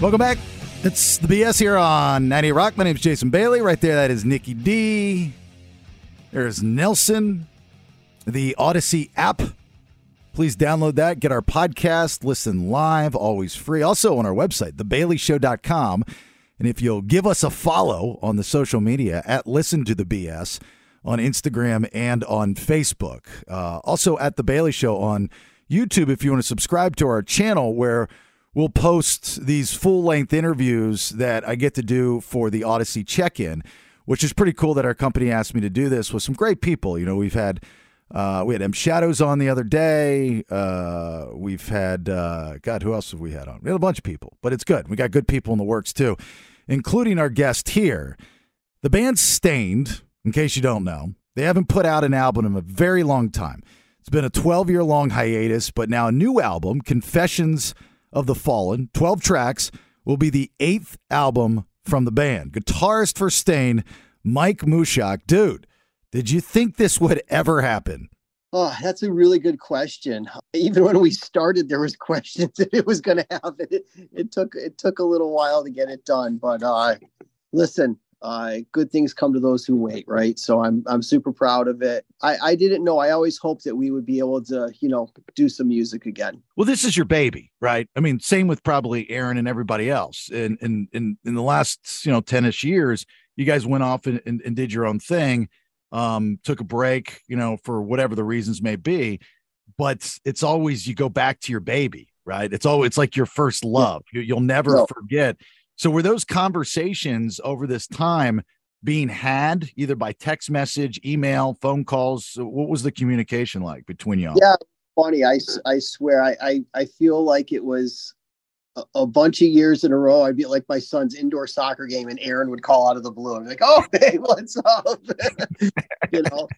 Welcome back. It's the BS here on 90 Rock. My name is Jason Bailey. Right there, that is Nikki D. There's Nelson. The Audacy app. Please download that. Get our podcast. Listen live. Always free. Also on our website, thebaileyshow.com. And if you'll give us a follow on the social media at Listen to the BS on Instagram and on Facebook. Uh, also at The Bailey Show on YouTube if you want to subscribe to our channel where we'll post these full length interviews that I get to do for the Audacy check in, which is pretty cool that our company asked me to do this with some great people. You know, we've had. Uh, we had M Shadows on the other day. Uh, we've had uh, God, who else have we had on? We had a bunch of people, but it's good. We got good people in the works too, including our guest here. The band Staind, in case you don't know, they haven't put out an album in a very long time. It's been a 12 year long hiatus, but now a new album, Confessions of the Fallen, 12 tracks, will be the eighth album from the band. Guitarist for Staind, Mike Mushok. Dude, did you think this would ever happen? Oh, that's a really good question. Even when we started, there was questions that it was going to happen. It, it, took it took a little while to get it done, but uh, listen, uh, good things come to those who wait, right? So I'm I'm super proud of it. I, I didn't know. I always hoped that we would be able to, you know, do some music again. Well, this is your baby, right? I mean, same with probably Aaron and everybody else. And in in, in the last you know tenish years, you guys went off and, and, and did your own thing, um, took a break, you know, for whatever the reasons may be. But it's always you go back to your baby, right? It's always it's like your first love. You, you'll never no. forget so were those conversations over this time being had either by text message, email, phone calls? What was the communication like between y'all? Yeah, funny. I, I swear, I, I, I feel like it was a, a, bunch of years in a row. I'd be like my son's indoor soccer game, and Aaron would call out of the blue. I'm like, "Oh, hey, what's up?" you know.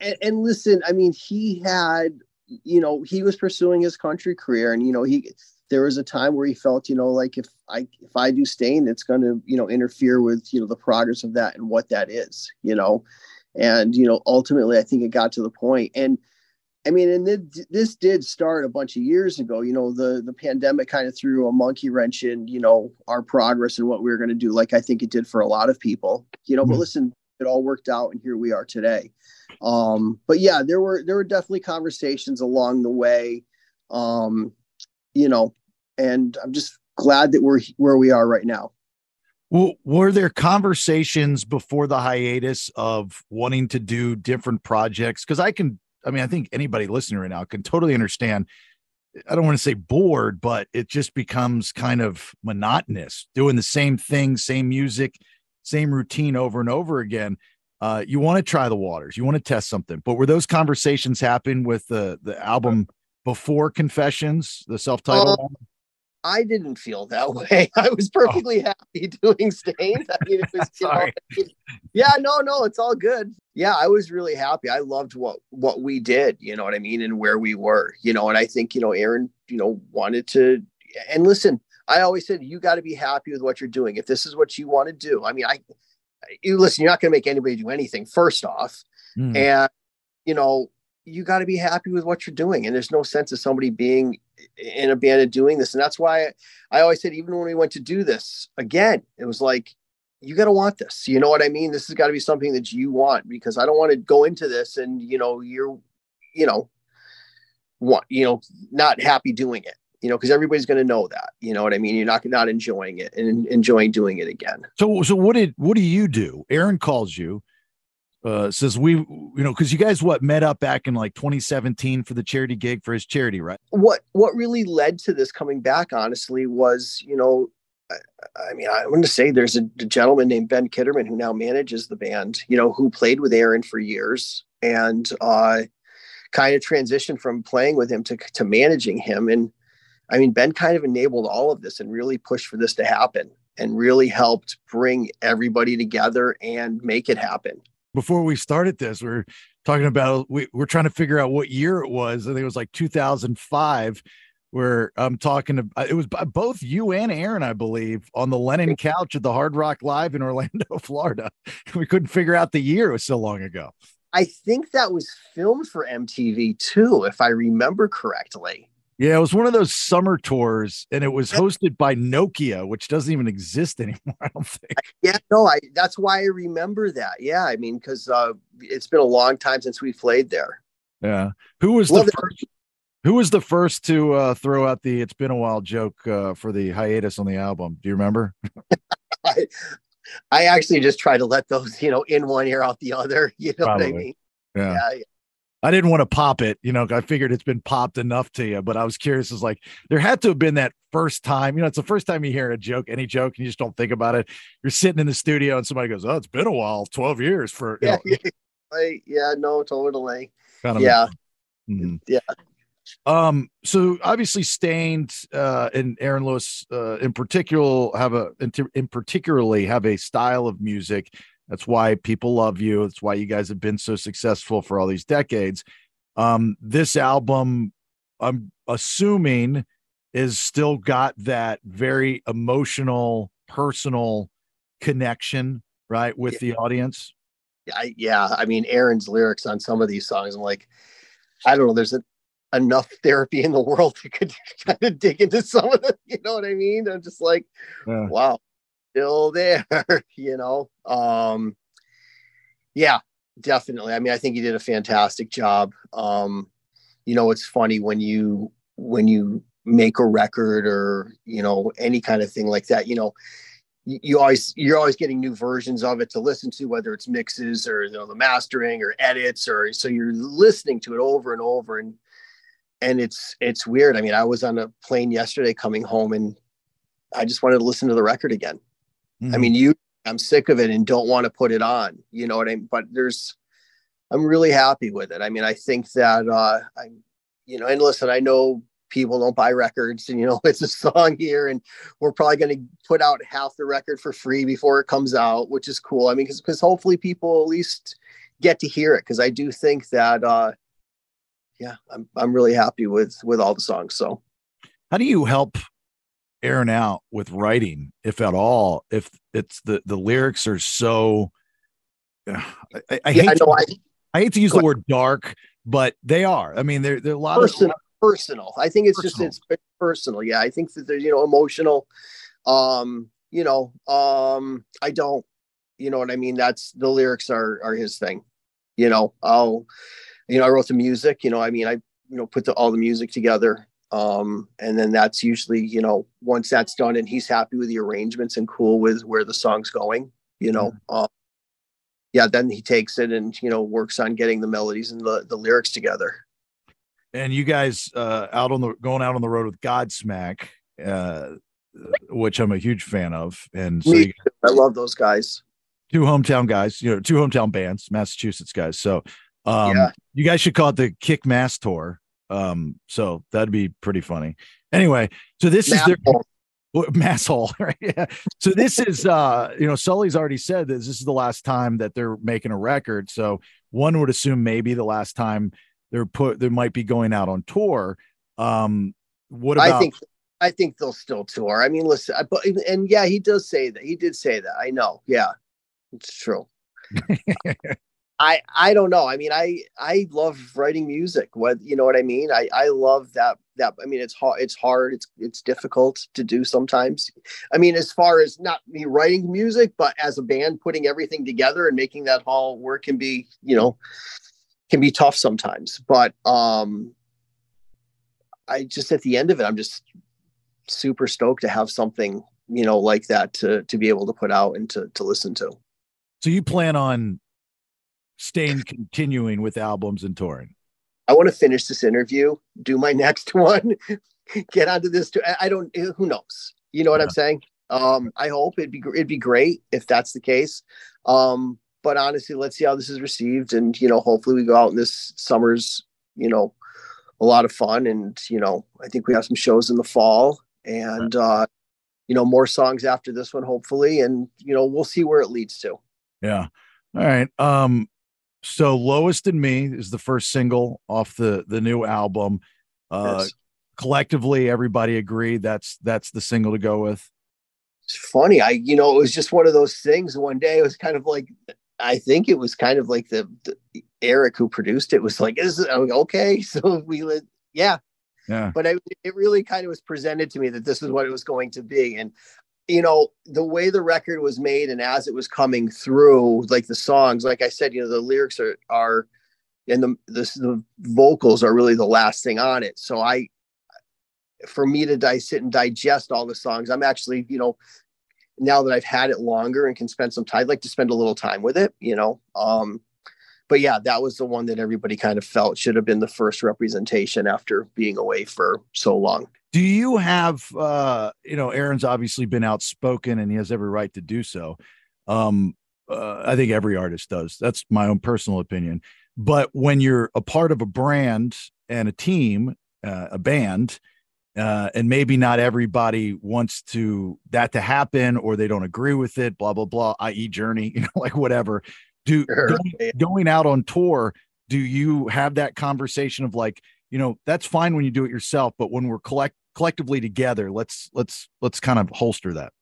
And, and listen, I mean, he had, you know, he was pursuing his country career, and you know, he there was a time where he felt, you know, like if I if I do Staind, it's going to, you know, interfere with, you know, the progress of that and what that is, you know, and you know, ultimately, I think it got to the point, and I mean, and th- this did start a bunch of years ago. You know, the the pandemic kind of threw a monkey wrench in, you know, our progress and what we were going to do, like I think it did for a lot of people. You know, mm-hmm. but listen, it all worked out, and here we are today. Um, but yeah, there were there were definitely conversations along the way. Um, you know, and I'm just glad that we're where we are right now. Well, were there conversations before the hiatus of wanting to do different projects? Because I can, I mean, I think anybody listening right now can totally understand. I don't want to say bored, but it just becomes kind of monotonous doing the same thing, same music, same routine over and over again. Uh, you want to try the waters, you want to test something. But were those conversations happen with the the album before Confessions, the self-titled uh, I didn't feel that way. I was perfectly oh. happy doing Staind. I mean, it was. Know, yeah, no, no, it's all good. Yeah, I was really happy. I loved what what we did. You know what I mean, and where we were. You know, and I think you know, Aaron, you know, wanted to. And listen, I always said you got to be happy with what you're doing. If this is what you want to do, I mean, I, you listen. You're not going to make anybody do anything. First off, mm. and you know, you got to be happy with what you're doing. And there's no sense of somebody being in a band and doing this. And that's why I always said, even when we went to do this again, it was like, you got to want this. You know what I mean? This has got to be something that you want because I don't want to go into this and, you know, you're, you know, want, you know, not happy doing it you know, because everybody's going to know that. You know what I mean? You're not not enjoying it and enjoying doing it again. So, so what did what do you do? Aaron calls you uh, says we, you know, because you guys what met up back in like 2017 for the charity gig for his charity, right? What what really led to this coming back, honestly, was you know, I, I mean, I want to say there's a, a, gentleman named Ben Kitterman who now manages the band, you know, who played with Aaron for years and uh, kind of transitioned from playing with him to to managing him, and I mean, Ben kind of enabled all of this and really pushed for this to happen and really helped bring everybody together and make it happen before we started this, we are talking about we, we're trying to figure out what year it was. I think it was like 2005 where I'm talking to it was by both you and Aaron, I believe, on the Lennon couch at the Hard Rock Live in Orlando, Florida. We couldn't figure out the year. It was so long ago. I think that was filmed for MTV too, if I remember correctly. Yeah, it was one of those summer tours, and it was hosted by Nokia, which doesn't even exist anymore. I don't think. Yeah, no, I. That's why I remember that. Yeah, I mean, because uh, it's been a long time since we played there. Yeah, who was well, the first? Who was the first to uh, throw out the "It's been a while" joke uh, for the hiatus on the album? Do you remember? I, I actually just try to let those, you know, in one ear out the other. You know Probably. what I mean? Yeah. yeah. I didn't want to pop it, you know. I figured it's been popped enough to you, but I was curious. Is like there had to have been that first time, you know. It's the first time you hear a joke, any joke, and you just don't think about it. You're sitting in the studio, and somebody goes, "Oh, it's been a while, twelve years for." Yeah, know. yeah, yeah, no, totally. Kind of yeah, mm-hmm. yeah. Um, so obviously Staind uh and Aaron Lewis uh in particular have a in, in particularly have a style of music. That's why people love you. That's why you guys have been so successful for all these decades. Um, this album, I'm assuming, is still got that very emotional, personal connection, right, with yeah. the audience. I, yeah, I mean, Aaron's lyrics on some of these songs, I'm like, I don't know. There's a, enough therapy in the world to kind of dig into some of them. You know what I mean? I'm just like, yeah. wow, still there. you know, um, yeah, definitely. I mean, I think you did a fantastic job. Um, you know, it's funny when you when you make a record or you know any kind of thing like that. You know, you always you're always getting new versions of it to listen to whether it's mixes or you know the mastering or edits or so you're listening to it over and over and and it's it's weird. I mean, I was on a plane yesterday coming home and I just wanted to listen to the record again. Mm-hmm. I mean, you I'm sick of it and don't want to put it on. You know what I mean? But there's I'm really happy with it. I mean, I think that uh I'm, you know, and listen, I know people don't buy records and you know it's a song here and we're probably going to put out half the record for free before it comes out which is cool i mean because hopefully people at least get to hear it because i do think that uh yeah, I'm I'm really happy with with all the songs. So, how do you help Aaron out with writing, if at all? If it's the the lyrics are so, I, I, yeah, hate to, I, I, hate to use the word dark, but they are. I mean, they're they're a lot personal, of personal. I think it's personal. just it's personal. Yeah, I think that there's you know emotional. Um, you know, um, I don't. You know what I mean? That's the lyrics are are his thing. You know, I'll you know, I wrote the music, you know, I mean, I, you know, put the, all the music together. Um, and then that's usually, you know, once that's done and he's happy with the arrangements and cool with where the song's going, you know, mm-hmm. um, yeah, then he takes it and, you know, works on getting the melodies and the, the lyrics together. And you guys, uh, out on the, going out on the road with Godsmack, uh, which I'm a huge fan of. And so you, I love those guys. Two hometown guys, you know, two hometown bands, Massachusetts guys. So um, yeah. You guys should call it the Kick Mass Tour. Um, so that'd be pretty funny. Anyway, so this mass is their hole. mass hole, right? Yeah. So this is, uh, you know, Sully's already said that this is the last time that they're making a record. So one would assume maybe the last time they're put, they might be going out on tour. Um, what about? I think I think they'll still tour. I mean, listen, but and yeah, he does say that. He did say that. I know. Yeah, it's true. I I don't know. I mean, I I love writing music. What you know what I mean? I I love that that. I mean, it's hard. It's hard. It's it's difficult to do sometimes. I mean, as far as not me writing music, but as a band, putting everything together and making that all work can be you know can be tough sometimes. But um, I just at the end of it, I'm just super stoked to have something you know like that to to be able to put out and to to listen to. So you plan on staying continuing with albums and touring? I want to finish this interview, do my next one, get onto this. I don't. Who knows? You know what yeah. I'm saying? Um, I hope it'd be it'd be great if that's the case. Um, but honestly, let's see how this is received, and you know, hopefully, we go out in this summer's you know a lot of fun, and you know, I think we have some shows in the fall, and uh, you know, more songs after this one, hopefully, and you know, we'll see where it leads to. Yeah. All right. Um, so lowest in me is the first single off the the new album. Uh, yes. Collectively, everybody agreed that's that's the single to go with. It's funny. I you know it was just one of those things. One day it was kind of like I think it was kind of like the, the Eric who produced it was like, is it okay? So we let yeah. Yeah. But I, it really kind of was presented to me that this is what it was going to be. And, you know, the way the record was made and as it was coming through, like the songs, like I said, you know, the lyrics are, are, and the, the, the vocals are really the last thing on it. So I, for me to sit and digest all the songs, I'm actually, you know, now that I've had it longer and can spend some time, I'd like to spend a little time with it, you know. Um, but yeah, that was the one that everybody kind of felt should have been the first representation after being away for so long. Do you have, uh, you know, Aaron's obviously been outspoken and he has every right to do so. Um, uh, I think every artist does. That's my own personal opinion. But when you're a part of a brand and a team, uh, a band, uh, and maybe not everybody wants to that to happen or they don't agree with it, blah blah blah. I.e., Journey, you know, like whatever do sure. going, going out on tour do you have that conversation of like you know that's fine when you do it yourself but when we're collect collectively together let's let's let's kind of holster that.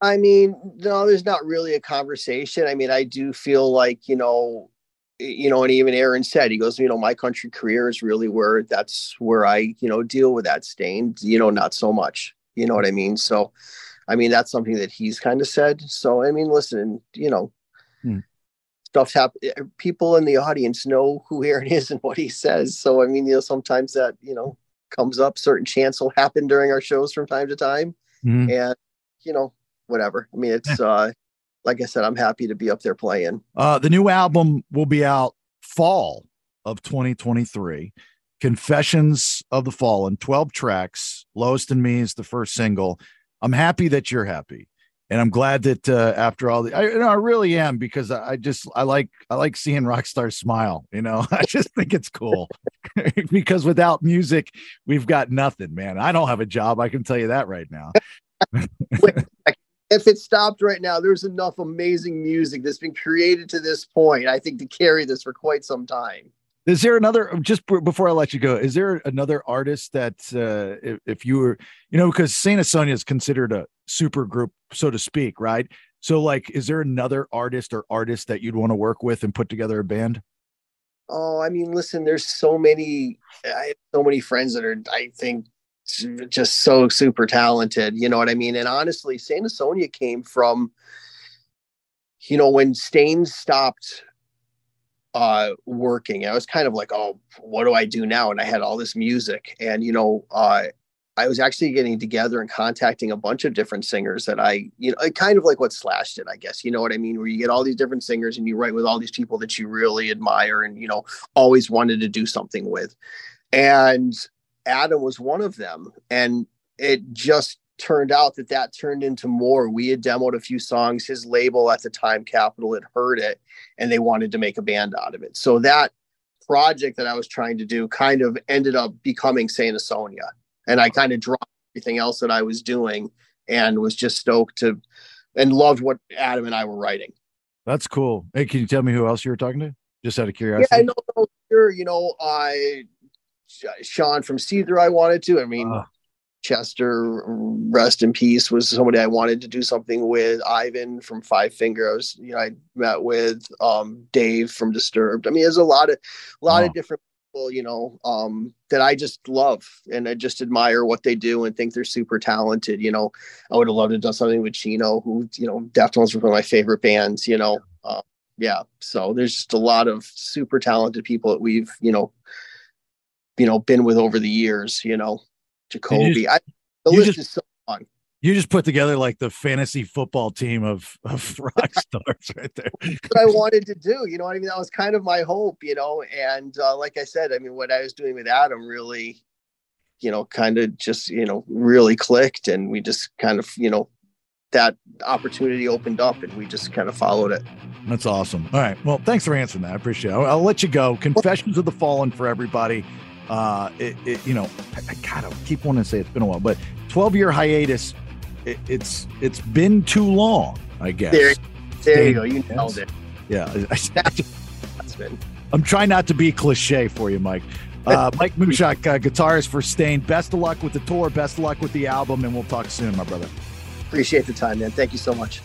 I mean no there's not really a conversation. I mean i do feel like you know you know and even aaron said he goes you know my country career is really where that's where i you know deal with that Staind you know not so much. You know what i mean? So i mean that's something that he's kind of said. So i mean listen you know hmm. stuff happen. Eh, people in the audience know who Aaron is and what he says. So I mean, you know, sometimes that you know comes up. Certain chants will happen during our shows from time to time, mm-hmm. and you know, whatever. I mean, it's uh, like I said, I'm happy to be up there playing. Uh, the new album will be out fall of 2023. Confessions of the Fallen, 12 tracks. Lowest in Me is the first single. I'm happy that you're happy and I'm glad that uh, after all the, I, you know, I really am because I, I just I like I like seeing rock stars smile. You know, I just think it's cool because without music, we've got nothing, man. I don't have a job. I can tell you that right now. if it stopped right now, there's enough amazing music that's been created to this point. I think to carry this for quite some time. Is there another just before I let you go? Is there another artist that uh, if, if you were, you know, because Saint Asonia is considered a super group, so to speak, right? So, like, is there another artist or artist that you'd want to work with and put together a band? Oh, I mean, listen, there's so many, I have so many friends that are, I think, just so super talented. You know what I mean? And honestly, Saint Asonia came from, you know, when Staind stopped uh, working. I was kind of like, oh, what do I do now? And I had all this music, and you know, uh, I was actually getting together and contacting a bunch of different singers that I, you know, kind of like what Slash did, I guess. You know what I mean? Where you get all these different singers and you write with all these people that you really admire and you know always wanted to do something with, and Adam was one of them, and it just turned out that that turned into more. We had demoed a few songs. His label at the time, Capitol, had heard it and they wanted to make a band out of it. So that project that I was trying to do kind of ended up becoming Saint Asonia. And I kind of dropped everything else that I was doing and was just stoked to and loved what Adam and I were writing. That's cool. Hey, can you tell me who else you were talking to? Just out of curiosity. Yeah, I know. Sure, you know, I Shaun from Seether. I wanted to. I mean, uh, Chester, rest in peace, was somebody I wanted to do something with. Ivan from Five Finger, I was, you know, I met with um, Dave from Disturbed. I mean, there's a lot of, a lot of different people, you know, um, that I just love and I just admire what they do and think they're super talented. You know, I would have loved to do something with Chino, who, you know, Deftones was one of my favorite bands. You know, uh, yeah. So there's just a lot of super talented people that we've, you know, you know, been with over the years. You know. Jacoby. Just, I, the list just, is so long. You just put together like the fantasy football team of, of rock stars right there. what I wanted to do, you know I mean? That was kind of my hope, you know. And uh, like I said, I mean, what I was doing with Adam really, you know, kind of just, you know, really clicked. And we just kind of, you know, that opportunity opened up and we just kind of followed it. That's awesome. All right. Well, thanks for answering that. I appreciate it. I'll, I'll let you go. Confessions of the Fallen for everybody uh, it, it, you know, I, I gotta keep wanting to say it's been a while, but 12 year hiatus, it, it's it's been too long, I guess. There, there you go. You nailed it. Yeah. Been. I'm trying not to be cliche for you, Mike. Uh, Mike Mushok, uh, guitarist for Staind. Best of luck with the tour. Best of luck with the album, and we'll talk soon, my brother. Appreciate the time, man. Thank you so much.